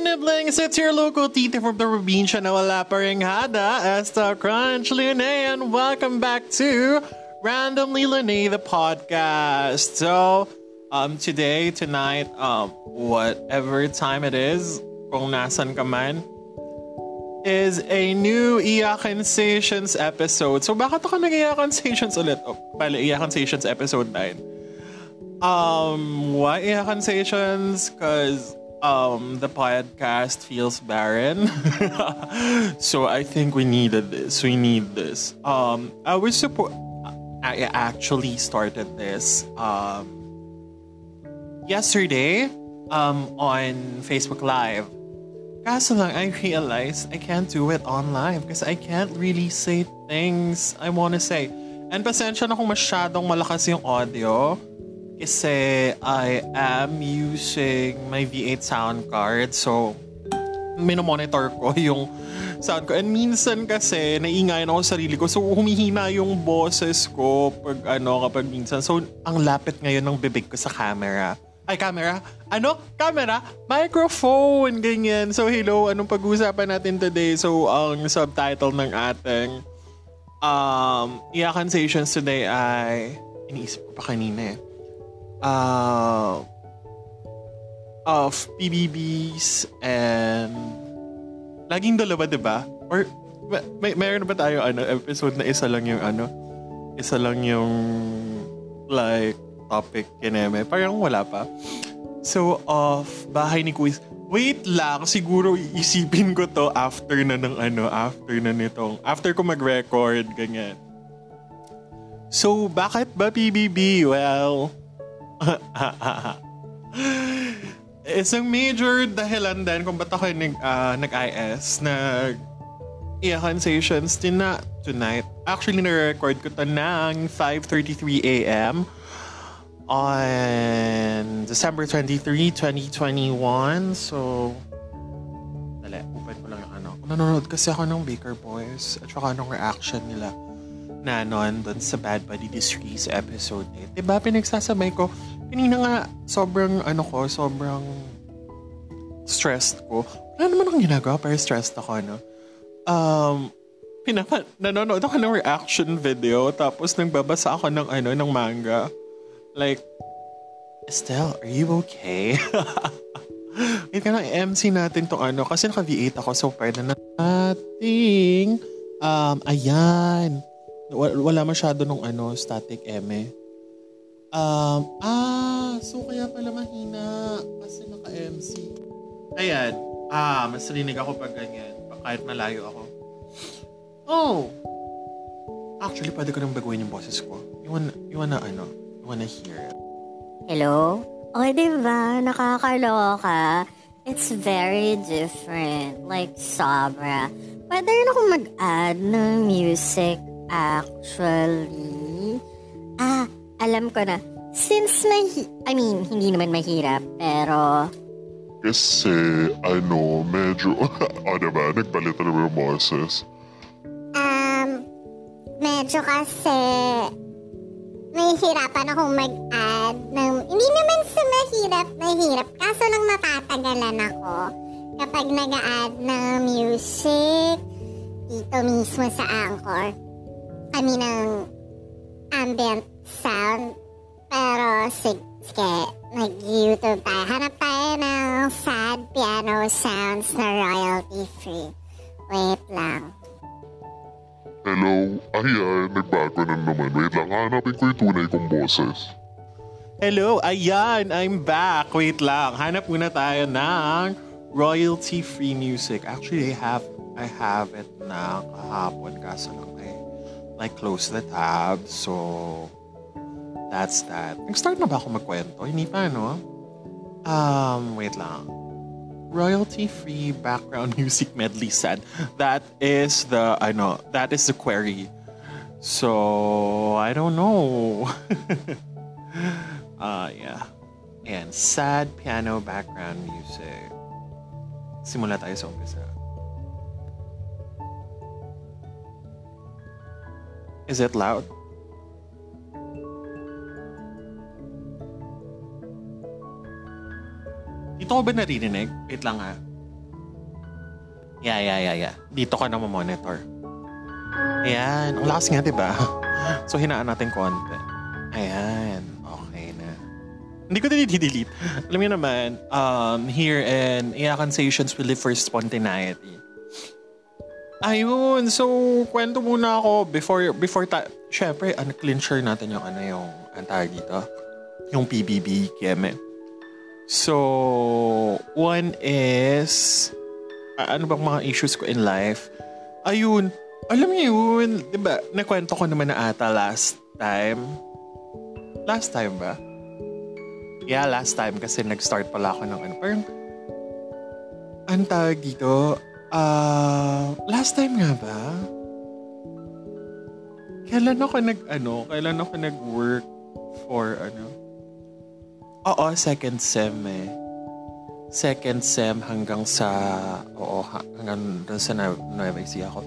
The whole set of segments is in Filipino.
Nibblings, it's your local tita from the probinsya na wala pa ring hada, Esta Crunch Lune, and welcome back to Randomly Lune, the podcast. So, um, today, tonight, um, whatever time it is, kung nasan ka man, is a new Iyakan Stations episode. So, bakit ako nag-Iyakan Stations ulit? Oh, bale, Iyakan episode 9. Um, why Iyakan Stations? Because um the podcast feels barren. so I think we needed this. We need this. Um I was supposed I actually started this um yesterday um on Facebook Live. Kaso lang, I realized I can't do it on live because I can't really say things I want to say. And pasensya na kung masyadong malakas yung audio. Kasi I am using my V8 sound card. So, minomonitor ko yung sound ko. And minsan kasi, naingayan ako sa sarili ko. So, humihina yung boses ko pag ano, kapag minsan. So, ang lapit ngayon ng bibig ko sa camera. Ay, camera? Ano? Camera? Microphone! Ganyan. So, hello. Anong pag-uusapan natin today? So, ang subtitle ng ating um, Iyakan Sessions today ay iniisip ko pa kanina eh uh, of PBBs and laging dalawa, di ba? Or may, mayroon ba tayo ano, episode na isa lang yung ano, isa lang yung like topic kineme. Parang wala pa. So, of bahay ni Quiz. Wait lang, siguro iisipin ko to after na ng ano, after na nitong, after ko mag-record, ganyan. So, bakit ba PBB? Well, Isang major dahilan din kung ba't ako nag, uh, nag-IS, nag Iyakan Sessions din na tonight. Actually, na-record ko to ng 5.33 a.m. on December 23, 2021. So, dali, open ko lang yung ano. Nanonood kasi ako ng Baker Boys at saka nung reaction nila na noon doon sa Bad Buddy Discrease episode 8. Diba, pinagsasabay ko, kanina nga, sobrang, ano ko, sobrang stressed ko. Wala naman akong ginagawa, pero stressed ako, no? Um, pinapa, nanonood ako ng reaction video, tapos nagbabasa ako ng, ano, ng manga. Like, Estelle, are you okay? Wait ka na, MC natin tong ano, kasi naka V8 ako, so pwede na nating, um, ayan, wala masyado nung ano, static eme. Um, ah, so kaya pala mahina kasi naka-MC. Ayan, ah, mas rinig ako pag ganyan, kahit malayo ako. Oh! Actually, pwede ko nang baguhin yung boses ko. You wanna, you wanna ano, you wanna hear it. Hello? O, oh, diba? Nakakaloka. It's very different. Like, sobra. Pwede rin ako mag-add ng music Actually, ah, alam ko na. Since may, I mean, hindi naman mahirap, pero... Kasi, ano, medyo, o diba, nagbalit na naman yung boses. Um, medyo kasi, mahihirapan akong mag-add ng, hindi naman sa mahirap, mahirap, kaso lang matatagalan ako kapag nag-add ng music dito mismo sa Anchor. I mean, ang ambient sound. Pero sige, sige mag-YouTube tayo. Hanap tayo ng sad piano sounds na royalty free. Wait lang. Hello? Ayan, nagbago na naman. Wait lang, hanapin ko yung tunay kong boses. Hello, ayan, I'm back. Wait lang, hanap muna tayo ng royalty-free music. Actually, I have I have it na kahapon kaso lang like close the tab. So, that's that. Nag-start na ba ako magkwento? Hindi pa, no? Um, wait lang. Royalty-free background music medley said that is the, I know, that is the query. So, I don't know. uh, yeah. And sad piano background music. Simula tayo sa umpisa. Is it loud? Dito ko ba naririnig? Wait lang ha. Yeah, yeah, yeah, yeah. Dito ka na monitor. Ayan. Ang lakas nga, di ba? So, hinaan natin konti. Ayan. Okay na. Hindi ko din i-delete. Alam niyo naman, um, here in Iyakan Stations, we live for spontaneity. Ayun. So, kwento muna ako before, before ta- Siyempre, ano, clincher natin yung ano yung, ang tawag dito? Yung PBB, Kieme. So, one is, ano bang mga issues ko in life? Ayun, alam niyo yun, di ba, nakwento ko naman na ata last time. Last time ba? Yeah, last time kasi nag-start pala ako ng ano, parang, ang tawag dito, ah, last time nga ba? Kailan ako nag, ano, kailan ako nag-work for, ano? Oo, second sem eh. Second sem hanggang sa, oo, ha- hanggang doon sa Nu- Nueva Ecija ako.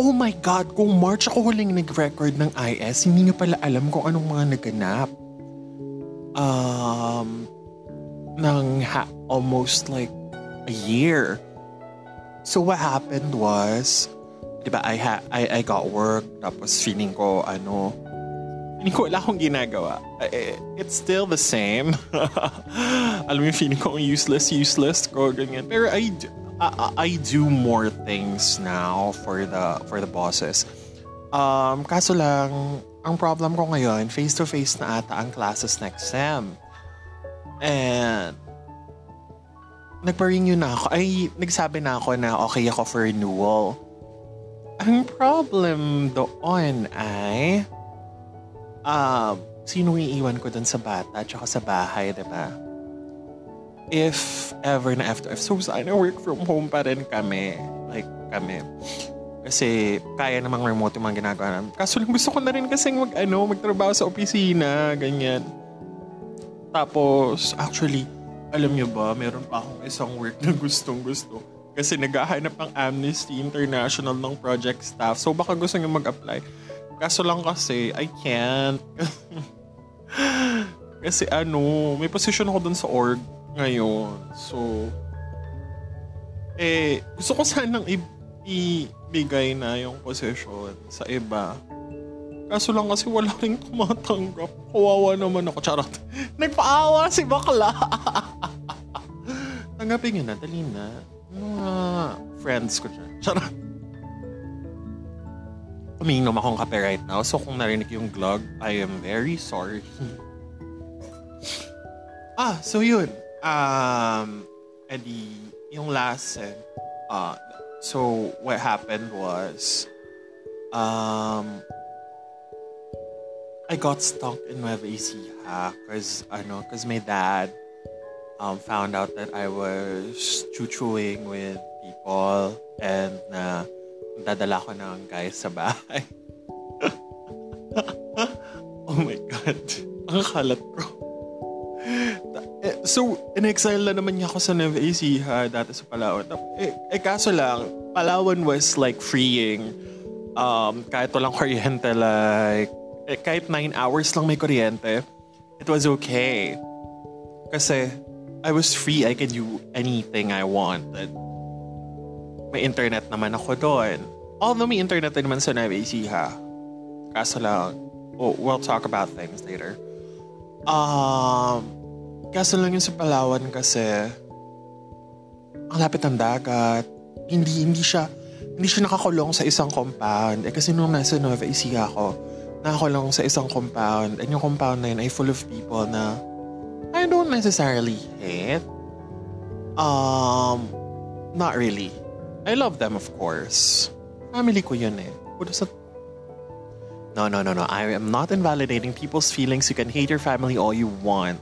Oh my God, kung March ako huling nag-record ng IS, hindi nyo pala alam kung anong mga naganap. Um, ng ha- almost like a year. So what happened was, di ba, I, ha- I, I got work, tapos feeling ko, ano, feeling ko wala akong ginagawa. It's still the same. Alam mo feeling ko, useless, useless ko, ganyan. Pero I, I, I do more things now for the for the bosses. Um, kaso lang, ang problem ko ngayon, face-to-face na ata ang classes next sem. And, nagpa-renew na ako. Ay, nagsabi na ako na okay ako for renewal. Ang problem doon ay, um, sino iiwan ko dun sa bata at sa bahay, di ba? If ever na after, so sana work from home pa rin kami. Like, kami. Kasi kaya namang remote yung mga ginagawa namin. Kaso lang gusto ko na rin kasi mag, ano, magtrabaho sa opisina, ganyan. Tapos, actually, alam niyo ba, meron pa akong isang work na gustong gusto. Kasi naghahanap ang Amnesty International ng project staff. So baka gusto niyo mag-apply. Kaso lang kasi, I can't. kasi ano, may position ako dun sa org ngayon. So, eh, gusto ko sanang ibigay na yung position sa iba. Kaso lang kasi wala rin tumatanggap. Kawawa naman ako. Charot. Nagpaawa si bakla. Tanggapin nyo na. Dali na. Mga friends ko dyan. Charot. Umiinom akong kape right now. So kung narinig yung glug, I am very sorry. ah, so yun. Um, edi, yung last sem, uh, so what happened was, um, I got stuck in Nueva Ecija because ano, cause my dad um, found out that I was chuchuing with people and na dadala ko ng guys sa bahay. oh my God. Ang kalat ko. Eh, So, in-exile na naman niya ako sa Nueva Ecija dati sa Palawan. Eh, eh kaso lang, Palawan was like freeing. Um, kahit walang kuryente, like, eh, kahit 9 hours lang may kuryente, it was okay. Kasi, I was free. I could do anything I wanted. May internet naman ako doon. Although may internet din naman sa Nueva Ecija. Kaso lang, oh, we'll talk about things later. Um, kaso lang yung sa Palawan kasi, ang lapit ng dagat. Hindi, hindi siya, hindi siya nakakulong sa isang compound. Eh kasi nung nasa Nueva Ecija ako, nakakulong sa isang compound. And yung compound na yun ay full of people na I don't necessarily hate. Um, not really. I love them, of course. Family ko yun eh. Puto sa... No, no, no, no. I am not invalidating people's feelings. You can hate your family all you want.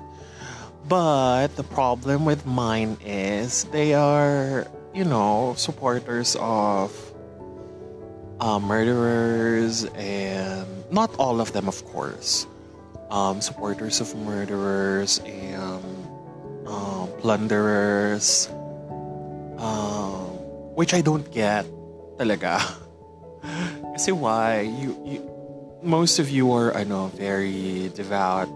But the problem with mine is they are, you know, supporters of uh, murderers and not all of them, of course. Um, supporters of murderers and uh, plunderers, um, which I don't get talaga. Kasi why? You, you, most of you are, I know very devout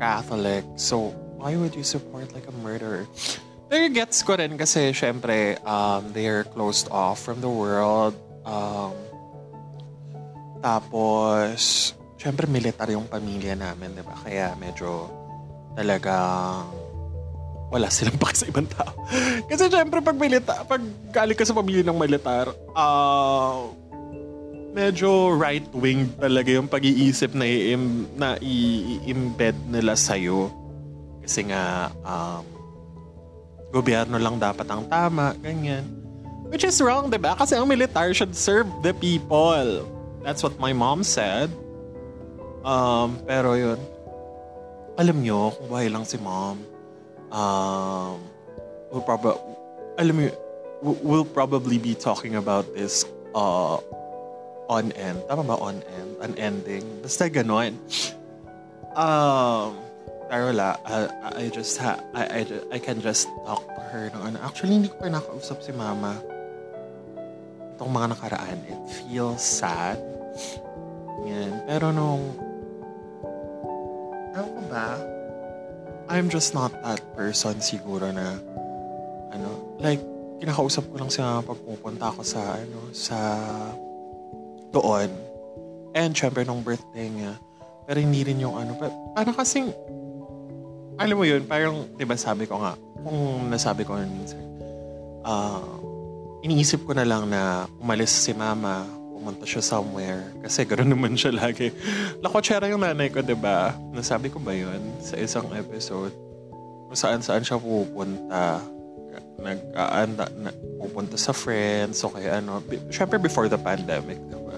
Catholic. So, why would you support like a murderer? Pero gets ko rin kasi syempre um, they're closed off from the world. Um, tapos, syempre militar yung pamilya namin, di ba? Kaya medyo talagang wala silang paki sa ibang tao. Kasi syempre pag militar, pag galing ka sa pamilya ng militar, uh, medyo right-wing talaga yung pag-iisip na, i- na i-embed nila sa'yo. Kasi nga, um, gobyerno lang dapat ang tama, ganyan. Which is wrong, di ba? Kasi ang militar should serve the people. That's what my mom said. Um, pero yun, alam nyo, kung buhay lang si mom, um, we'll probably, alam mo, we'll probably be talking about this uh, on end. Tama ba on end? An ending? Basta ganon. Um, pero wala, I, I just ha, I, I, I can just talk to her ng ano. Actually, hindi ko pa nakausap si mama. Itong mga nakaraan, it feels sad. Yan. Pero nung, ewan ko ba, I'm just not that person siguro na, ano, like, kinakausap ko lang siya pag pupunta ako sa, ano, sa, doon. And syempre nung birthday niya. Pero hindi rin yung ano, pa- parang kasing, alam mo yun, parang, di ba sabi ko nga, kung nasabi ko nun minsan, ah, iniisip ko na lang na umalis si mama, pumunta siya somewhere. Kasi gano'n naman siya lagi. Lakotsera yung nanay ko, di ba? Nasabi ko ba yun sa isang episode? Kung saan-saan siya pupunta. Nag-aanda, na, pupunta sa friends o kaya ano. Siyempre before the pandemic, di ba?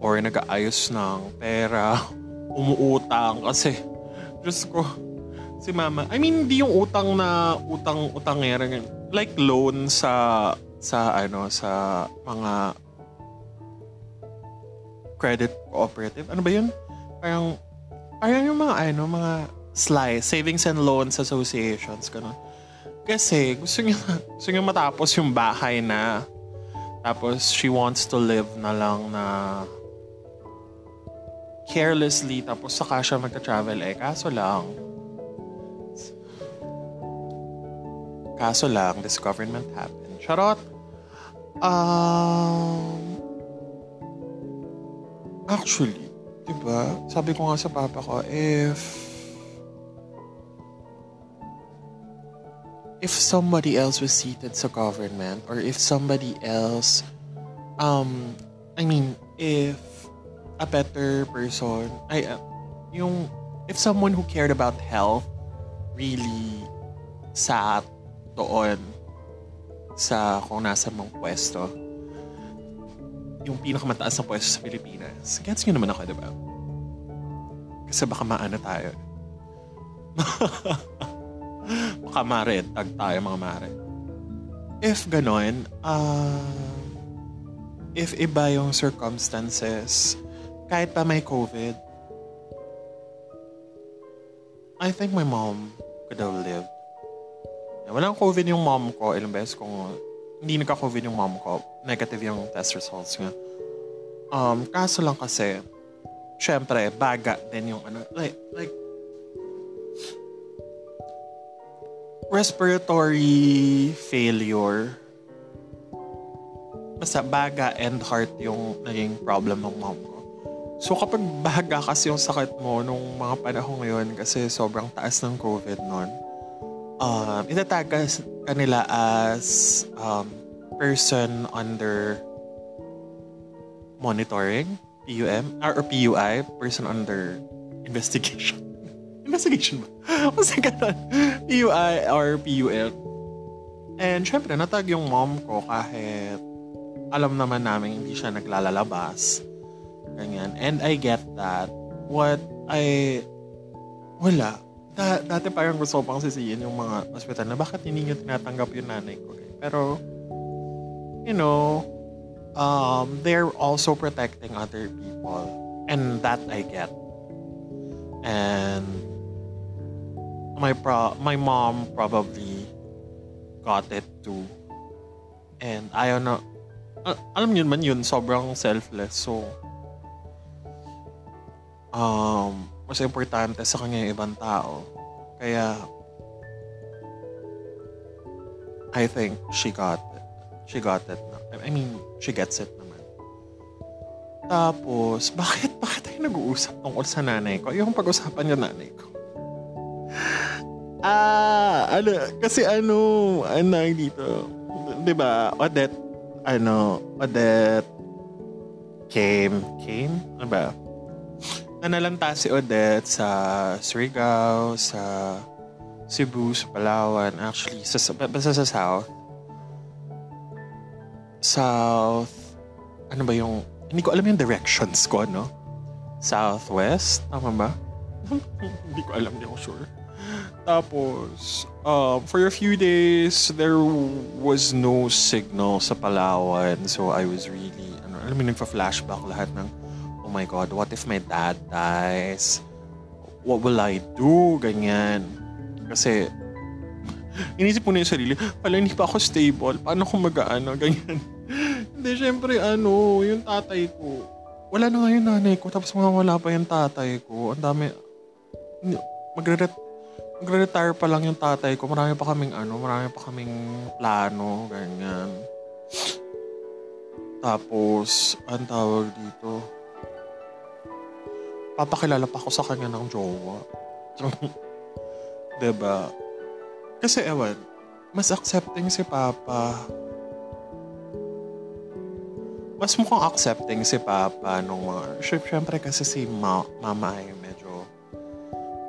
Or nag-aayos ng pera, umuutang kasi, Diyos ko, si mama. I mean, hindi yung utang na utang utangera like loan sa sa ano sa mga credit cooperative. Ano ba 'yun? Parang parang yung mga ano, mga SLI, Savings and Loans Associations ganun. Kasi gusto niya gusto niya matapos yung bahay na tapos she wants to live na lang na carelessly tapos saka siya magka-travel eh kaso lang Kaso lang, this government happened. Charot. Um, actually, di ba, sabi ko nga sa papa ko, if if somebody else was seated sa government or if somebody else um I mean if a better person ay uh, yung if someone who cared about health really sat doon sa kung nasa mong pwesto. Yung pinakamataas na pwesto sa Pilipinas. Gets nyo naman ako, di ba? Kasi baka maano tayo. baka mare, tag tayo mga mare. If ganon, uh, if iba yung circumstances, kahit pa may COVID, I think my mom could have lived. Walang COVID yung mom ko. Ilang beses kung hindi nagka-COVID yung mom ko, negative yung test results nga. Um, kaso lang kasi, syempre, baga din yung ano, like, like, respiratory failure. Basta baga and heart yung naging problem ng mom ko. So kapag baga kasi yung sakit mo nung mga panahon ngayon kasi sobrang taas ng COVID noon, um, itatag ka kanila as um, person under monitoring, PUM, or, or PUI, person under investigation. investigation ba? Kasi ganun. PUI or PUL. And syempre, natag yung mom ko kahit alam naman namin hindi siya naglalalabas. Ganyan. And I get that. What I... Wala da, dati parang gusto ko pang sisiyin yung mga hospital na bakit hindi nyo tinatanggap yung nanay ko. Eh. Pero, you know, um, they're also protecting other people. And that I get. And my pro my mom probably got it too. And ayaw na, uh, alam yun man yun, sobrang selfless. So, um, mas importante sa kanya yung ibang tao. Kaya, I think she got it. She got it. Na. I mean, she gets it naman. Tapos, bakit, bakit tayo nag-uusap tungkol sa nanay ko? Yung pag-usapan yung nanay ko. Ah, ano, kasi ano, ano dito, di ba, Odette, ano, Odette came, came? Ano ba? Nanalanta si Odette sa Surigao, sa Cebu, sa Palawan, actually, sa, basta sa South. South, ano ba yung, hindi ko alam yung directions ko, no? Southwest, tama ba? hindi ko alam, hindi ako sure. Tapos, um, for a few days, there was no signal sa Palawan. So, I was really, ano, alam mo, nagpa-flashback lahat ng, oh my God, what if my dad dies? What will I do? Ganyan. Kasi, inisip ko na yung sarili, pala hindi pa ako stable. Paano ko mag-ano? Ganyan. Hindi, syempre, ano, yung tatay ko. Wala na nga yung nanay ko, tapos mga wala pa yung tatay ko. Ang dami, magre magre-retire pa lang yung tatay ko. Marami pa kaming ano, marami pa kaming plano, ganyan. Tapos, ang tawag dito, papakilala pa ako sa kanya ng jowa. ba? Kasi ewan, mas accepting si Papa. Mas mukhang accepting si Papa nung mga... Siyempre kasi si Ma, Mama ay medyo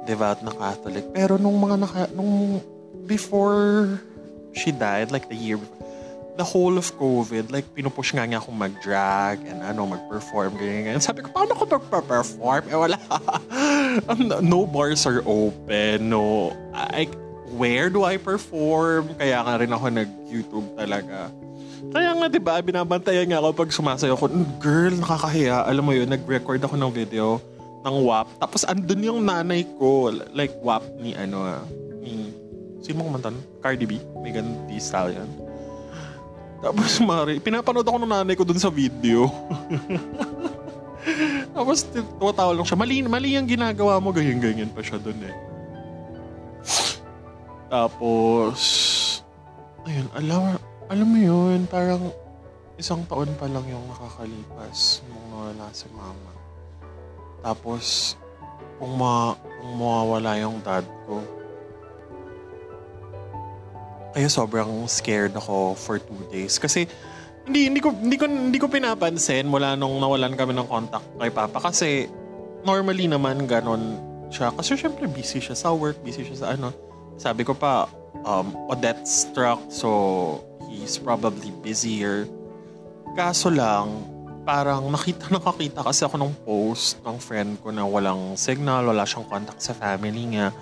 devout na Catholic. Pero nung mga naka... Nung before she died, like the year before, the whole of COVID, like, pinupush nga niya akong mag-drag and ano, mag-perform, ganyan, ganyan. Sabi ko, paano ko mag-perform? Eh, wala. no bars are open, no. I, where do I perform? Kaya nga rin ako nag-YouTube talaga. Kaya nga, di ba, binabantayan nga ako pag sumasayo ako, girl, nakakahiya. Alam mo yun, nag-record ako ng video ng WAP. Tapos andun yung nanay ko, like WAP ni ano, ah, ni, sino mo kumanta? Cardi B, Megan Thee Stallion. Tapos, Mari, pinapanood ako ng nanay ko dun sa video. Tapos, tumatawa lang siya. Mali, mali ang ginagawa mo. Ganyan-ganyan pa siya dun eh. Tapos, ayun, alam, alam mo yun, parang isang taon pa lang yung nakakalipas nung nawala si mama. Tapos, kung, ma, kung mawawala yung dad ko, kaya sobrang scared ako for two days. Kasi hindi hindi ko hindi ko hindi ko pinapansin mula nung nawalan kami ng contact kay Papa kasi normally naman ganon siya. Kasi syempre busy siya sa work, busy siya sa ano. Sabi ko pa, um, Odette struck so he's probably busier. Kaso lang, parang nakita nakakita kasi ako ng post ng friend ko na walang signal, wala siyang contact sa family niya.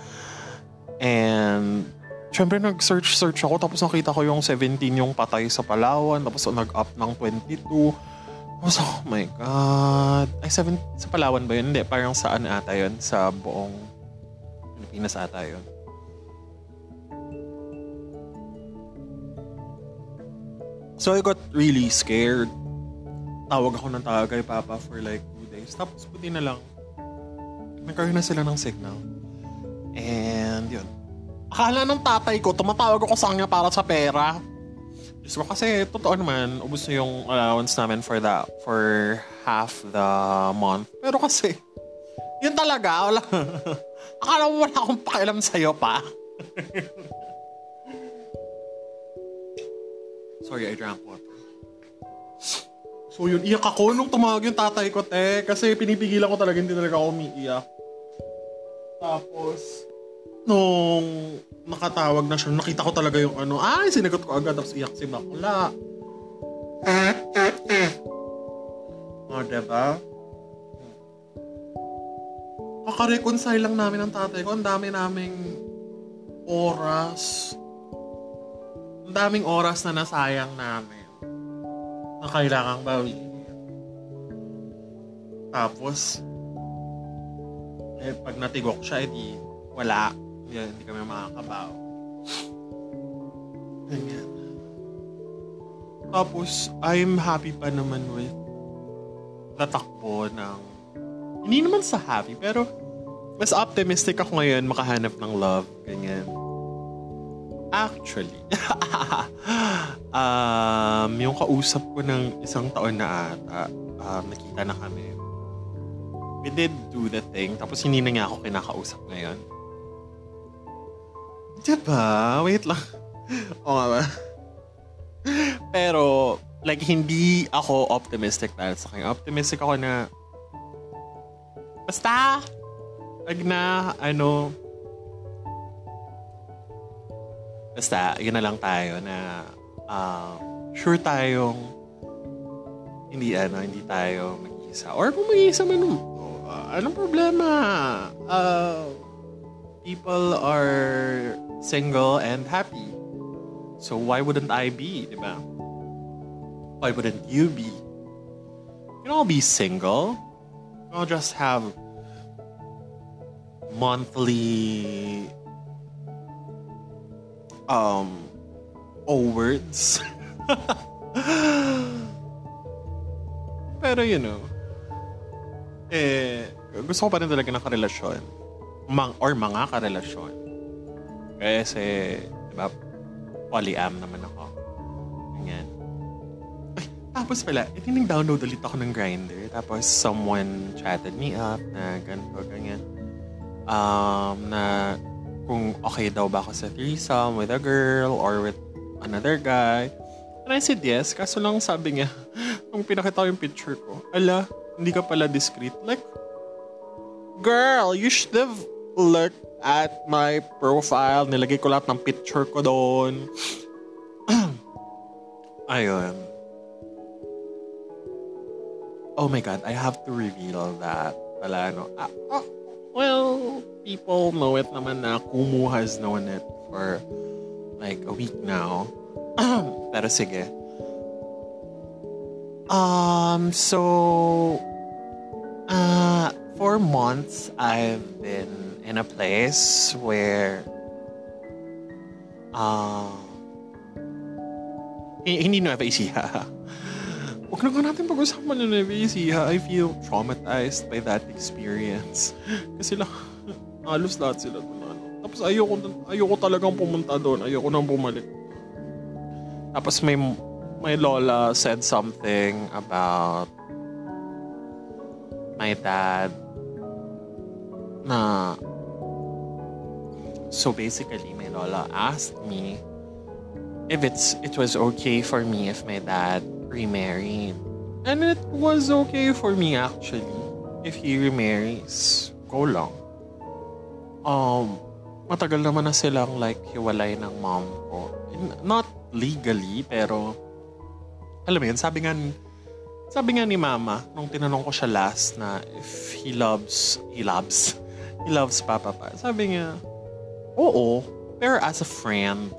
And Siyempre, nag-search-search ako. Tapos nakita ko yung 17 yung patay sa Palawan. Tapos nag-up ng 22. Tapos, oh my God. Ay, 7, sa Palawan ba yun? Hindi, parang saan ata yun? Sa buong Pilipinas ata yun. So, I got really scared. Tawag ako ng tawag kay Papa for like two days. Tapos, buti na lang. Nagkaroon na sila ng signal. And, yun Akala ng tatay ko, tumatawag ako sa kanya para sa pera. Diyos ko, kasi totoo naman, ubos na yung allowance namin for the, for half the month. Pero kasi, yun talaga, wala. Akala mo wala akong pakialam sa'yo pa. Sorry, I drank water. So yun, iyak ako nung tumawag yung tatay ko, te. Kasi pinipigilan ko talaga, hindi talaga ako umiiyak. Tapos, nung nakatawag na siya, nakita ko talaga yung ano, ay, sinagot ko agad, tapos iyak si bakla. O, oh, diba? Kaka-reconcile lang namin ng tatay ko. Ang dami naming oras. Ang daming oras na nasayang namin. Na kailangang bawiin. Tapos, eh, pag natigok siya, edi wala. Yan, hindi kami makakabaw. Ganyan. Tapos, I'm happy pa naman with natakbo ng hindi naman sa happy, pero mas optimistic ako ngayon makahanap ng love. Ganyan. Actually, um, yung kausap ko ng isang taon na ata, um, nakita na kami. We did do the thing, tapos hindi na niya ako kinakausap ngayon. Diba? Wait lang. Oo nga ba? Pero, like, hindi ako optimistic dahil sa kanya. Optimistic ako na, basta, wag na, ano, basta, yun na lang tayo na, uh, sure tayong, hindi, ano, hindi tayo mag-isa. Or kung mag-isa man, uh, anong problema? Uh, people are single and happy. So why wouldn't I be, di ba? Why wouldn't you be? You can all be single. You can all just have monthly um awards. Pero you know, eh, gusto ko pa rin talaga ng karelasyon. Mang, or mga karelasyon. Kasi, di ba, polyam naman ako. Ganyan. Tapos pala, ito nag-download ulit ako ng Grindr. Tapos someone chatted me up na ganito, ganyan. Um, na kung okay daw ba ako sa threesome with a girl or with another guy. And I said yes, kaso lang sabi niya, nung pinakita ko yung picture ko, ala, hindi ka pala discreet. Like, girl, you should have looked at my profile. Nilagay ko lahat ng picture ko doon. Ayun. Oh my God, I have to reveal that. Wala, no? Ah, ah, well, people know it naman na Kumu has known it for like a week now. Pero sige. Um, so, uh, for months, I've been in a place where uh, hindi Nueva Ecija. Huwag na nga natin pag-usapan ng Nueva Ecija. I feel traumatized by that experience. Kasi lang, halos lahat sila doon. Ano. Tapos ayoko, ayoko talagang pumunta doon. Ayoko nang bumalik. Tapos may, my lola said something about my dad na so basically my lola asked me if it's it was okay for me if my dad remarried. And it was okay for me actually if he remarries. Go lang um matagal naman na silang like hiwalay ng mom ko. Not legally pero alam mo yun sabi nga sabi nga ni mama, nung tinanong ko siya last na if he loves, he loves, he loves Papa Pa. Sabi niya, oo, pero as a friend.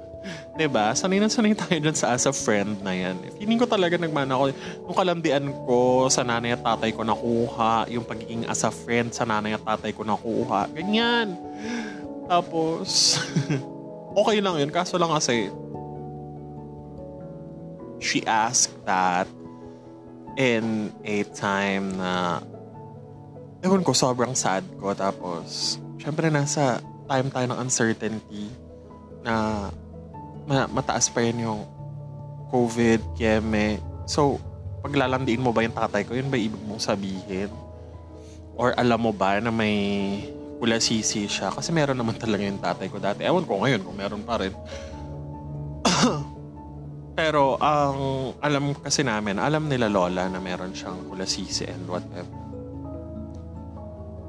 ba diba? Sanay na sanay tayo dyan sa as a friend na yan. Feeling ko talaga nagmana ako. Yung kalandian ko sa nanay at tatay ko nakuha. Yung pagiging as a friend sa nanay at tatay ko nakuha. Ganyan. Tapos, okay lang yun. Kaso lang kasi, she asked that in a time na ewan ko, sobrang sad ko. Tapos, syempre nasa time tayo ng uncertainty na ma- mataas pa yun yung COVID, keme. So, paglalandiin mo ba yung tatay ko, yun ba ibig mong sabihin? Or alam mo ba na may kulasisi siya? Kasi meron naman talaga yung tatay ko dati. Ewan ko ngayon kung meron pa rin. Pero ang alam kasi namin, alam nila Lola na meron siyang kulasisi and whatever.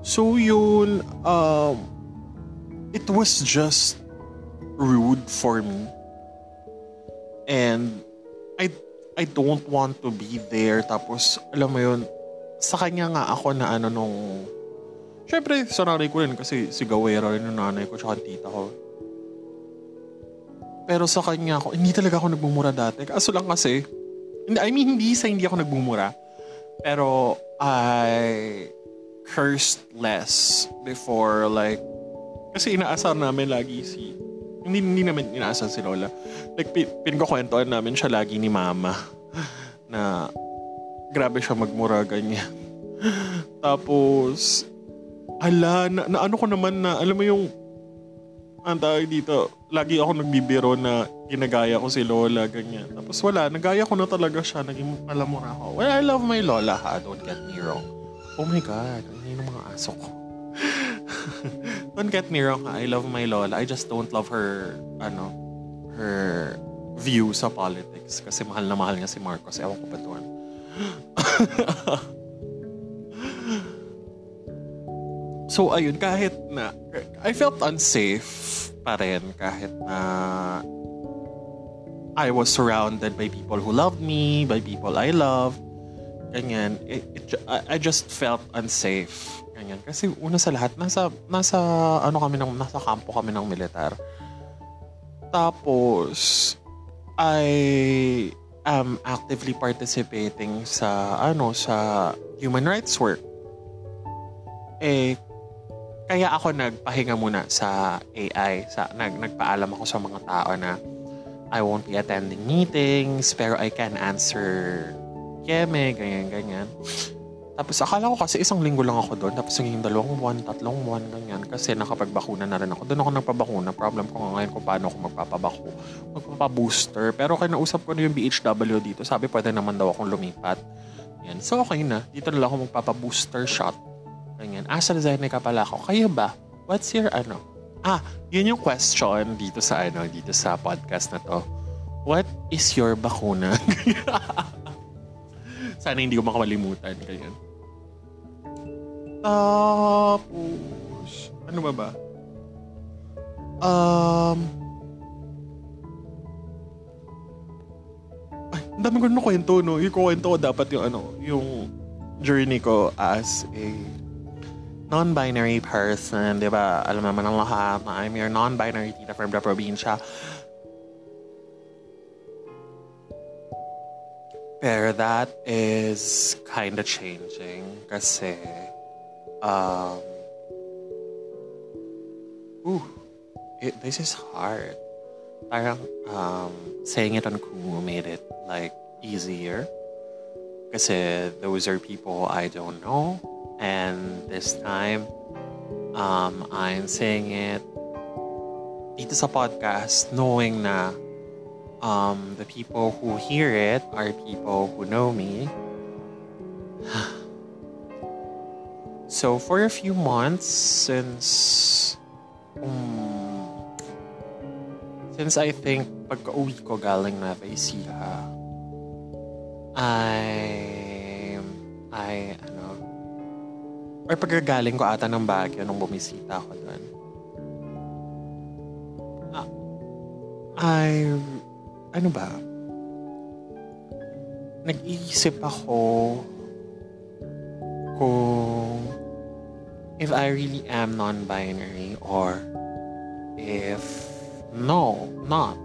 So yun, um, it was just rude for me. And I I don't want to be there. Tapos, alam mo yun, sa kanya nga ako na ano nung... Siyempre, sa nanay ko rin kasi si Gawera rin yung nanay ko tsaka tita ko pero sa kanya ako, hindi talaga ako nagmumura dati. Kaso lang kasi, I mean, hindi sa hindi ako nagmumura. Pero I cursed less before like, kasi inaasar namin lagi si, hindi, hindi namin inaasar si Lola. Like, pinagkukwentohan namin siya lagi ni Mama na grabe siya magmura ganyan. Tapos, ala, na, na ano ko naman na, alam mo yung ang tawag dito, lagi ako nagbibiro na ginagaya ko si Lola, ganyan. Tapos wala, nagaya ko na talaga siya, naging palamura ako. Well, I love my Lola ha, don't get me wrong. Oh my God, ang ng mga aso ko. don't get me wrong I love my Lola. I just don't love her, ano, her view sa politics. Kasi mahal na mahal niya si Marcos. Ewan ko ba doon. So, ayun, kahit na, I felt unsafe pa rin kahit na I was surrounded by people who loved me, by people I loved. Ganyan. It, it, I just felt unsafe. Ganyan. Kasi una sa lahat, nasa, nasa, ano kami ng, nasa kampo kami ng militar. Tapos, I am actively participating sa, ano, sa human rights work. Eh, kaya ako nagpahinga muna sa AI. Sa, nag, nagpaalam ako sa mga tao na I won't be attending meetings, pero I can answer Yeme, ganyan-ganyan. Tapos akala ko kasi isang linggo lang ako doon. Tapos naging dalawang buwan, tatlong buwan, ganyan. Kasi nakapagbakuna na rin ako. Doon ako nagpabakuna. Problem ko nga ngayon kung paano ako magpapabako. Magpapabooster. Pero kinausap ko na yung BHW dito. Sabi pwede naman daw akong lumipat. Yan. So okay na. Dito na lang ako magpapabooster shot. Ganyan. AstraZeneca pala ako. Kayo ba? What's your ano? Ah, yun yung question dito sa ano, dito sa podcast na to. What is your bakuna? Sana hindi ko makalimutan. Ganyan. Tapos, ano ba ba? Um, ay, ang dami ko na kwento, no? Yung kwento ko dapat yung ano, yung journey ko as a non-binary person, di ba? Alam naman ng lahat na I'm your non-binary tita from the probinsya. Pero that is kind of changing kasi um ooh, it, this is hard. Parang um, saying it on Kumu made it like easier kasi those are people I don't know and this time um, I'm saying it dito sa podcast knowing na um, the people who hear it are people who know me. so for a few months since um, since I think pagka-uwi ko galing na Ecija, I I ano or pagkagaling ko ata ng Baguio nung bumisita ako doon. Ah, I ano ba? Nag-iisip ako kung if I really am non-binary or if no, not.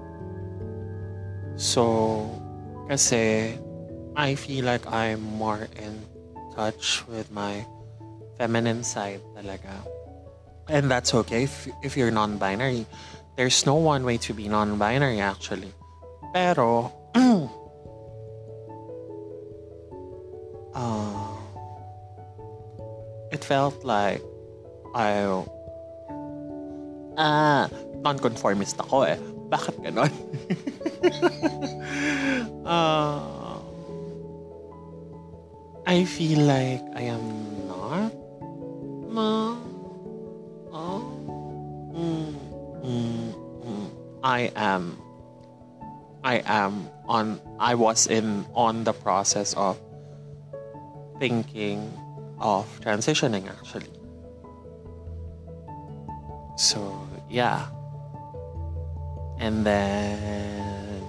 So, kasi I feel like I'm more in touch with my feminine side talaga. And that's okay if, if you're non-binary. There's no one way to be non-binary actually. Pero, uh, it felt like I, ah, non-conformist ako eh. Bakit ganon? uh, I feel like I am not ma uh, mm, mm, mm, I am I am on I was in on the process of thinking of transitioning actually. So yeah. And then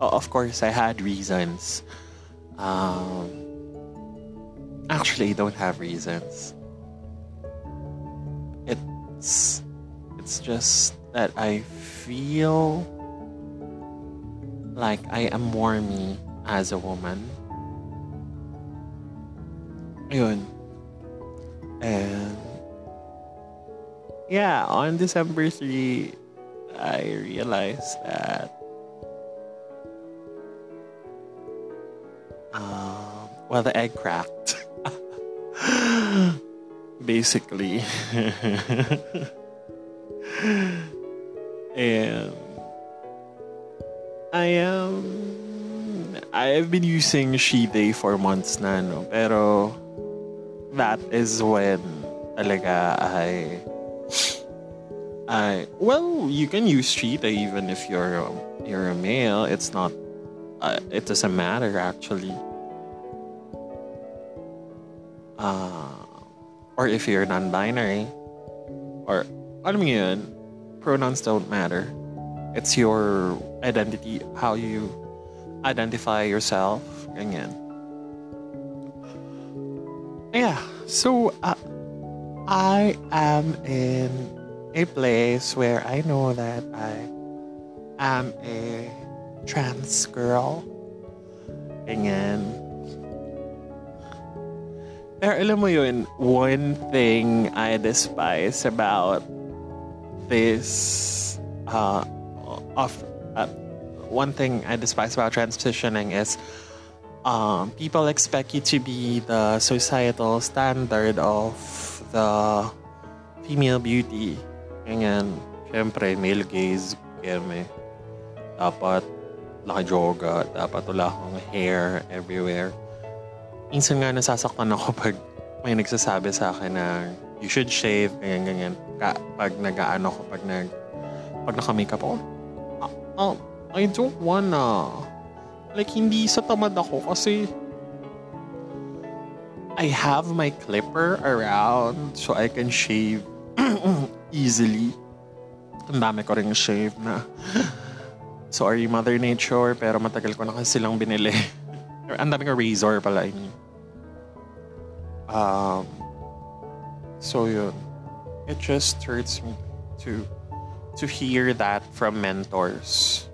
oh, of course I had reasons. Um actually I don't have reasons. It's it's just that I feel like I am more me as a woman. Yun. And yeah, on December 3, I realized that um, well, the egg cracked. Basically. and I am I've been using She Day for months na no pero that is when talaga I I well you can use Day even if you're um, you're a male. It's not uh, it doesn't matter actually. Uh, or if you're non-binary or mo yun pronouns don't matter. It's your identity how you identify yourself ganyan yeah so uh, I am in a place where I know that I am a trans girl. Ganyan pero alam mo yun, one thing I despise about this uh, of uh, one thing I despise about transitioning is um, people expect you to be the societal standard of the female beauty. Ganyan. Siyempre, male gaze, keme. Dapat naka-yoga, dapat wala akong hair everywhere. Minsan nga nasasaktan ako pag may nagsasabi sa akin na you should shave, ganyan, ganyan. Ka, pag nag-ano ko, pag nag pag naka-makeup ako, ah, ah, I don't wanna. Like, hindi sa tamad ako kasi I have my clipper around so I can shave easily. Ang dami ko rin shave na. Sorry, Mother Nature, pero matagal ko na kasi silang binili. Ang dami ko razor pala, I. Um, so yun. It just hurts me to to hear that from mentors.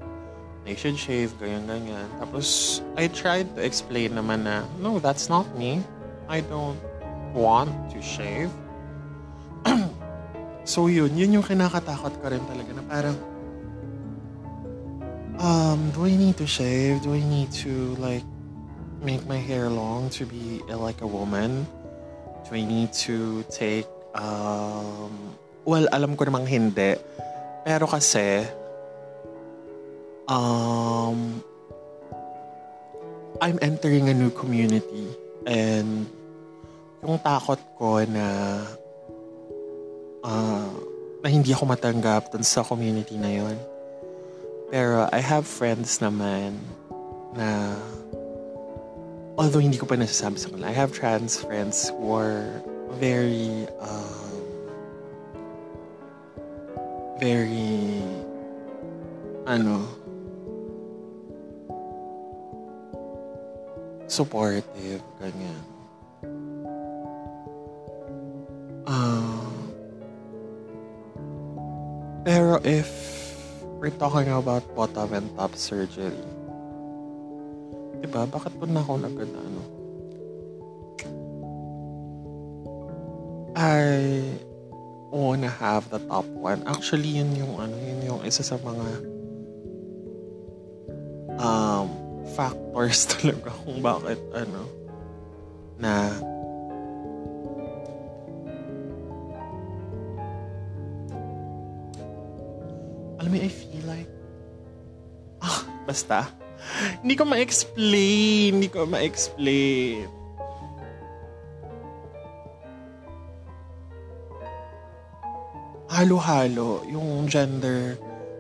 They shave, ganyan, ganyan. Tapos, I tried to explain naman na, no, that's not me. I don't want to shave. so yun, yun yung kinakatakot ko rin talaga na parang, um, do I need to shave? Do I need to, like, make my hair long to be like a woman? Do I need to take, um, well, alam ko namang hindi. Pero kasi, um, I'm entering a new community and yung takot ko na uh, na hindi ako matanggap dun sa community na yon. Pero I have friends naman na although hindi ko pa nasasabi sa kanila, I have trans friends who are very um, very ano supportive ganyan Ah pero if we're talking about bottom and top surgery diba bakit po na ako nagad ano I wanna have the top one. Actually, yun yung ano, yun yung isa sa mga um, factors talaga kung bakit ano na alam mo, I feel like ah, basta. Hindi ko ma-explain hindi ko ma-explain. Halo-halo yung gender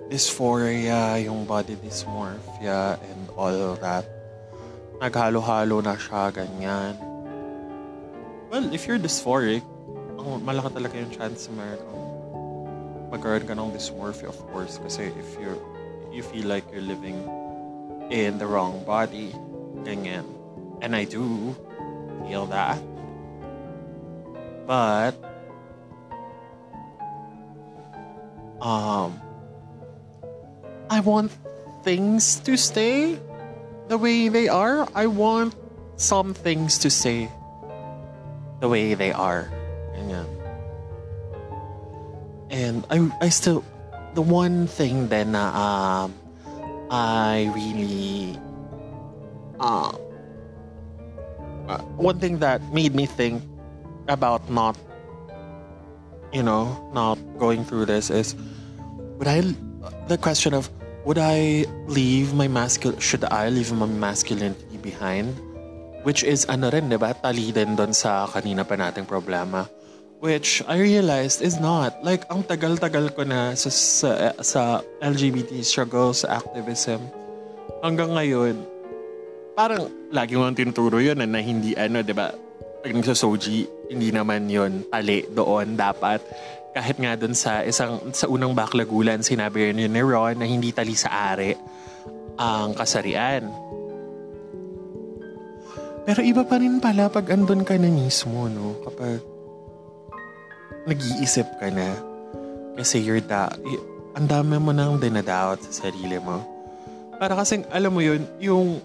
dysphoria, yung body dysmorphia, and all that. Naghalo-halo na siya, ganyan. Well, if you're dysphoric, ang malaki talaga yung chance na kung magkaroon ka ng dysmorphia, of course. Kasi if you're, you feel like you're living in the wrong body, ganyan. And I do feel that. But, um, I want things to stay the way they are. I want some things to stay the way they are. And I, I still, the one thing then na um, I really, uh, uh, one thing that made me think about not you know, not going through this is would I the question of would I leave my masculine should I leave my masculinity behind? Which is ano rin, di ba? Tali din doon sa kanina pa nating problema. Which I realized is not. Like, ang tagal-tagal ko na sa, sa, sa LGBT struggles, activism. Hanggang ngayon, parang lagi mo tinuturo yun na hindi ano, di ba? Pag nagsasoji, hindi naman yun tali doon dapat. Kahit nga doon sa isang sa unang baklagulan, sinabi rin ni Ron na hindi tali sa ari ang kasarian. Pero iba pa rin pala pag andun ka na mismo, no? Kapag nag-iisip ka na. Kasi you're da... Ang dami mo nang dinadoubt sa sarili mo. Para kasing, alam mo yun, yung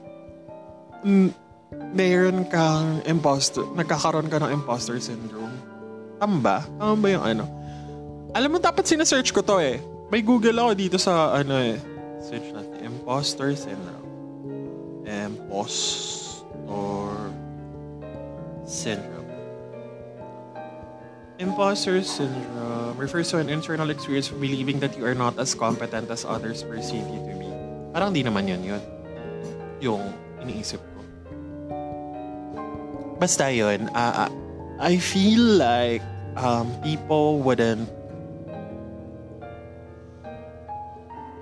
mm, meron kang imposter, nagkakaroon ka ng imposter syndrome. Tama ba? Tama ba yung ano? Alam mo, dapat sinesearch ko to eh. May Google ako dito sa ano eh. Search natin. Imposter syndrome. Impostor syndrome. Imposter syndrome refers to an internal experience of believing that you are not as competent as others perceive you to be. Parang di naman yun yun. Yung iniisip ko. Basta yun, uh, I feel like um, people wouldn't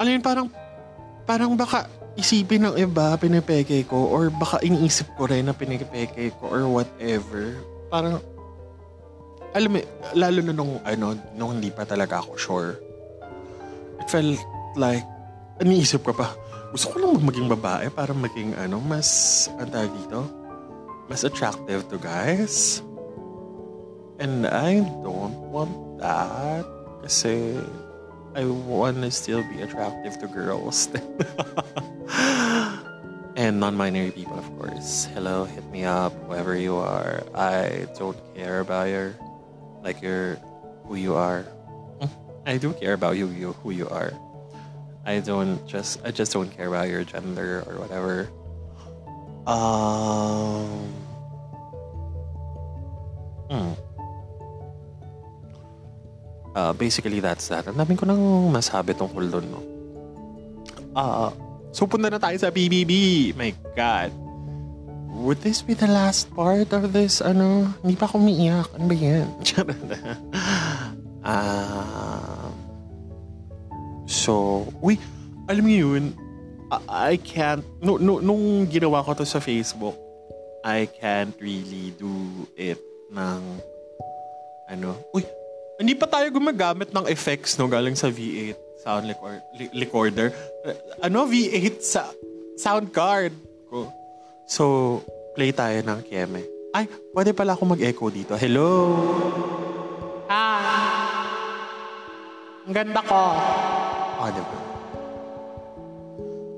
alam yun, parang parang baka isipin ng iba pinipeke ko or baka iniisip ko rin na pinipeke ko or whatever. Parang alam mo, lalo na nung ano, nung hindi pa talaga ako sure. It felt like, iniisip ko pa, gusto ko lang maging babae para maging ano, mas, ang dito, mas attractive to guys. And I don't want that. Kasi, I want to still be attractive to girls. and non-binary people, of course. Hello, hit me up, whoever you are. I don't care about your like you're who you are. I do care about you, you who you are. I don't just I just don't care about your gender or whatever. Um. Hmm. Uh, basically, that's that. Ang dami ko nang masabi tungkol doon, no? Ah, uh, so punta na tayo sa BBB. My God. Would this be the last part of this, ano? Hindi pa ako umiiyak. Ano ba yan? um, so, uy, alam niyo yun, I, I can't, no, no, nung ginawa ko to sa Facebook, I can't really do it ng, ano, uy, hindi pa tayo gumagamit ng effects, no, galing sa V8 sound record, recorder. Ano, V8 sa sound card ko. So, play tayo ng Kieme. Ay, pwede pala ako mag-echo dito. Hello? Hi! Ang ganda ko. Oh, diba?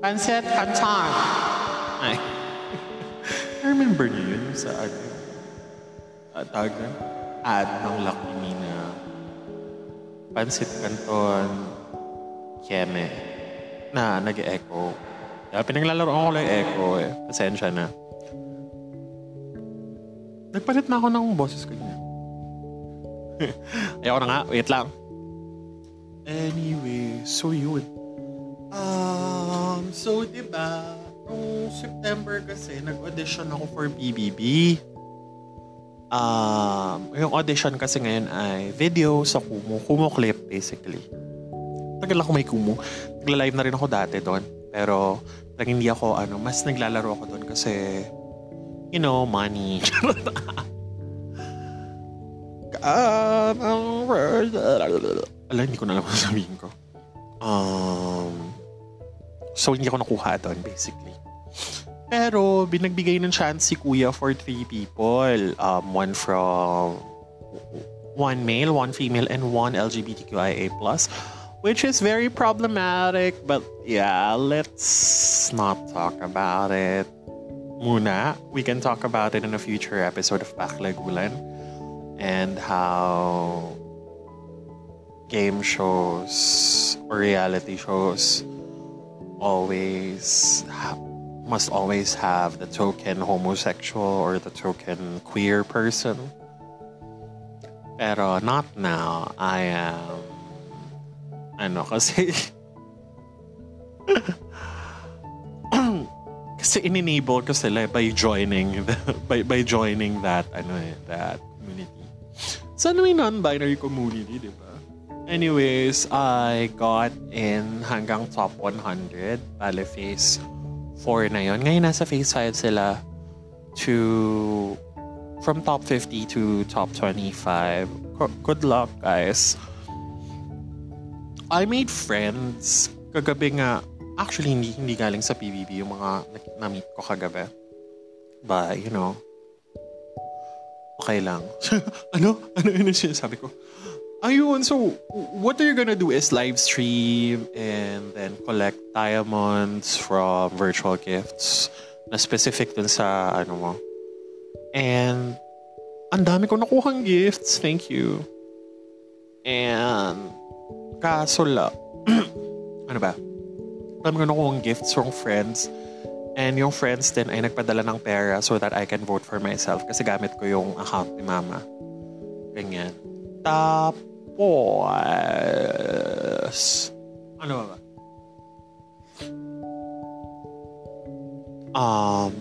Pansit Canton. Ay. I remember niyo yun sa ano, uh, tawag na, ad ng Lucky Me na Pansit Canton, Kieme, na nag-echo. Kaya pinaglalaro ko lang echo eh. Pasensya na. Nagpalit na ako ng boses ko niya. Ayoko na nga. Wait lang. Anyway, so yun. Um, so diba, nung September kasi, nag-audition ako for BBB. Um, yung audition kasi ngayon ay video sa Kumu. Kumu clip, basically. Tagal ako may Kumu. Nagla-live na rin ako dati doon. Pero, like, hindi ako, ano, mas naglalaro ako doon kasi, you know, money. um, Ala, hindi ko na alam kung sabihin ko. Um, so, hindi ako nakuha doon, basically. Pero, binagbigay ng chance si Kuya for three people. Um, one from... One male, one female, and one LGBTQIA+. Which is very problematic. But, yeah, let's not talk about it. Muna, we can talk about it in a future episode of Baklagulan. And how game shows or reality shows always ha- must always have the token homosexual or the token queer person. Pero not now. I am... Ano, kasi... kasi in-enable ko sila by joining the, by, by joining that ano eh, that community. Sana may non-binary community, di ba? Anyways, I got in hanggang top 100. Bale, phase 4 na yon. Ngayon, nasa phase 5 sila to from top 50 to top 25. Co- Good luck, guys. I made friends. Kagabi nga, actually, hindi, hindi galing sa PBB yung mga na- na-meet ko kagabi. But, you know, okay lang. ano? Ano yun yung sinasabi ko? Ayun, so what are you gonna do is live stream and then collect diamonds from virtual gifts na specific dun sa ano mo. And ang dami ko nakuhang gifts. Thank you. And kaso la, ano ba? Ang dami ko nakuhang gifts from friends. And yung friends din ay nagpadala ng pera so that I can vote for myself kasi gamit ko yung account ni mama. Ganyan. Tapos, ano ba ba? Um,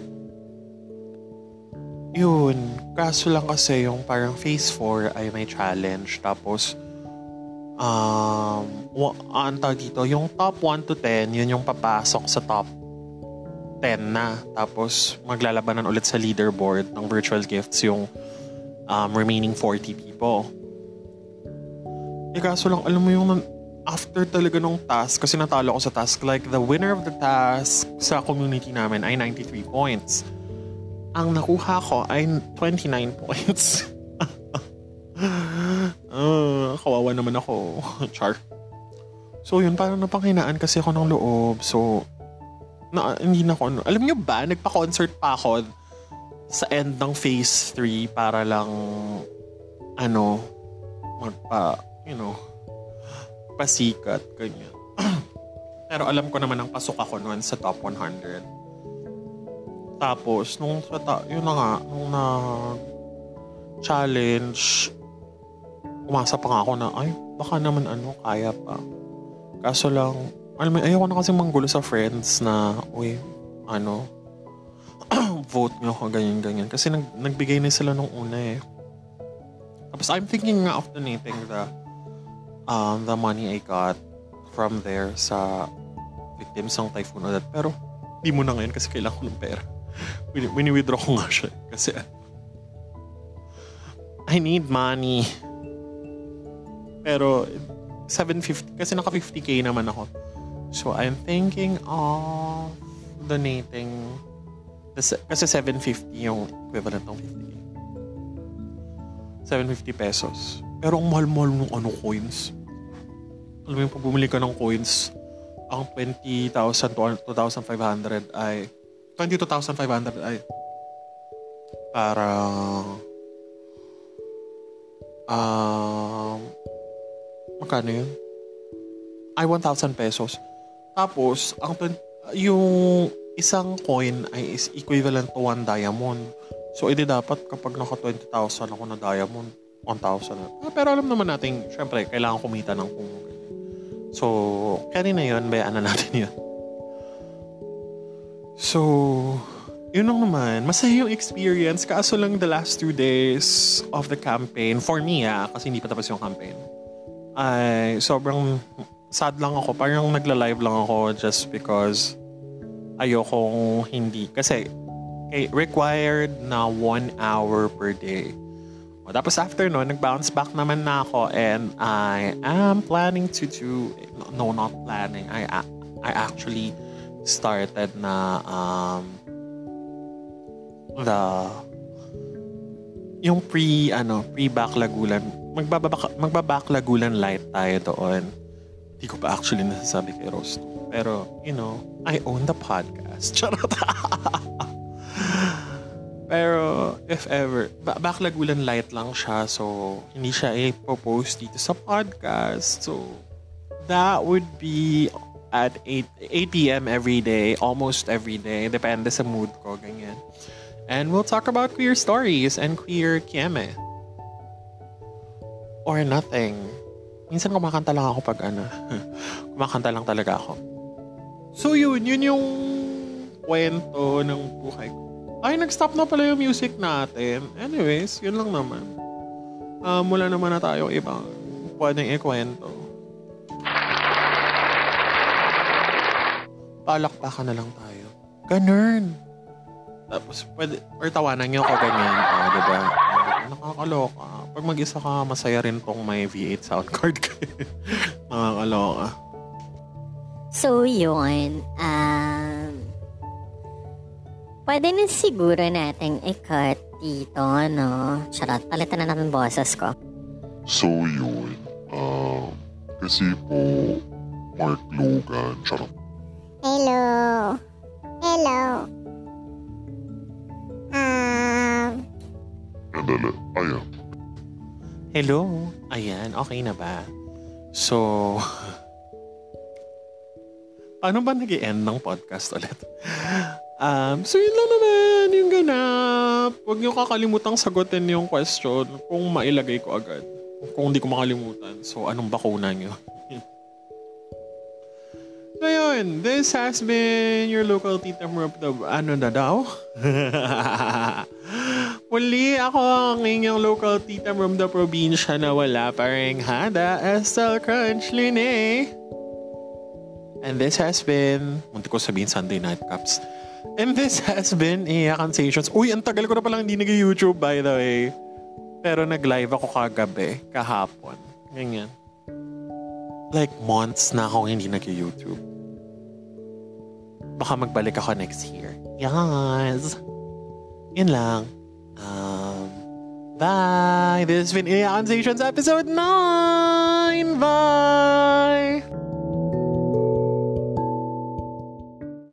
yun. Kaso lang kasi yung parang phase 4 ay may challenge. Tapos, um, ang tawag dito, yung top 1 to 10, yun yung papasok sa top 10 na. Tapos, maglalabanan ulit sa leaderboard ng virtual gifts yung um, remaining 40 people. Eh kaso lang, alam mo yung after talaga nung task, kasi natalo ako sa task, like the winner of the task sa community namin ay 93 points. Ang nakuha ko ay 29 points. Ah, kawawa naman ako. Char. So yun, parang napanghinaan kasi ako ng loob. So, na, hindi na ako, ano. Alam nyo ba, nagpa-concert pa ako sa end ng phase 3 para lang, ano, magpa, you know, pasikat, ganyan. Pero alam ko naman ang pasok ako noon sa top 100. Tapos, nung sa ta- yun na nga, nung na challenge, umasa pa nga ako na, ay, baka naman ano, kaya pa. Kaso lang, alam mo, ayoko na kasi manggulo sa friends na, uy, ano, vote nyo ako, ganyan-ganyan. Kasi nag, nagbigay na sila nung una eh. Tapos I'm thinking nga of donating the um, the money I got from there sa victims ng Typhoon Odette. Pero di mo na ngayon kasi kailangan ko ng pera. Win- Wini-withdraw ko nga siya. Kasi I need money. Pero 750, kasi naka 50k naman ako. So I'm thinking of donating kasi 750 yung equivalent ng 50k. 750 pesos. Pero ang mahal-mahal ng ano coins. Alam mo yung pag bumili ka ng coins, ang 20,000 to 2,500 ay 22,500 ay parang um magkano yun? Ay 1,000 pesos. Tapos, ang 20 yung isang coin ay is equivalent to 1 diamond. So, edi dapat kapag naka 20,000 ako na diamond, 1,000 na. Ah, pero alam naman natin, syempre, kailangan kumita ng kung So, kanina yun, bayaan na natin yun. So, yun lang naman. Masaya yung experience. Kaso lang the last two days of the campaign, for me ah, kasi hindi pa tapos yung campaign, ay sobrang sad lang ako. Parang nagla-live lang ako just because ayokong hindi. Kasi required na one hour per day. O, tapos after no, nag-bounce back naman na ako and I am planning to do, no, not planning. I, I actually started na um, the yung pre ano pre backlagulan magbabak magbabacklagulan light tayo doon. Hindi ko pa actually nasasabi kay Rose pero you know I own the podcast. Charot pero if ever ba- backlagulan light lang siya so hindi siya i-post dito sa podcast so that would be at 8, 8 p.m. every day, almost every day. Depende sa mood ko, ganyan. And we'll talk about queer stories and queer kieme. or nothing. Minsan kumakanta lang ako pag ano. kumakanta lang talaga ako. So yun, yun yung kwento ng buhay ko. Ay, nag-stop na pala yung music natin. Anyways, yun lang naman. Um, wala naman na tayo ibang pwedeng ikwento. Palakpakan na lang tayo. Ganun. Tapos, pwede, or tawanan nyo ako ganyan. O, diba? Uh, nakakaloka. Pag mag-isa ka, masaya rin tong may V8 sound card kayo. nakakaloka. So, yun. Um, pwede na siguro nating i-cut dito, no? Charot, palitan na natin boses ko. So yun, um, kasi po, Mark Logan, charot. Hello. Hello. Um, Andala, ayan. Hello? Ayan, okay na ba? So, paano ba nag end ng podcast ulit? Um, so yun lang naman yung ganap. Huwag niyo kakalimutang sagutin yung question kung mailagay ko agad. Kung hindi ko makalimutan. So, anong bakuna niyo? so yun, this has been your local Tita the... Ano na daw? Muli ako ang inyong local tita from the probinsya na wala pa rin hada, Estelle Crunch Line. And this has been, munti ko sabihin Sunday Night Cups. And this has been Iyakan Sessions. Uy, ang tagal ko na palang hindi nag-YouTube by the way. Pero nag-live ako kagabi, kahapon. Ganyan. Like months na ako hindi nag-YouTube. Baka magbalik ako next year. Yes. Yun lang. Um, bye. This has been Iyakan Sessions episode 9.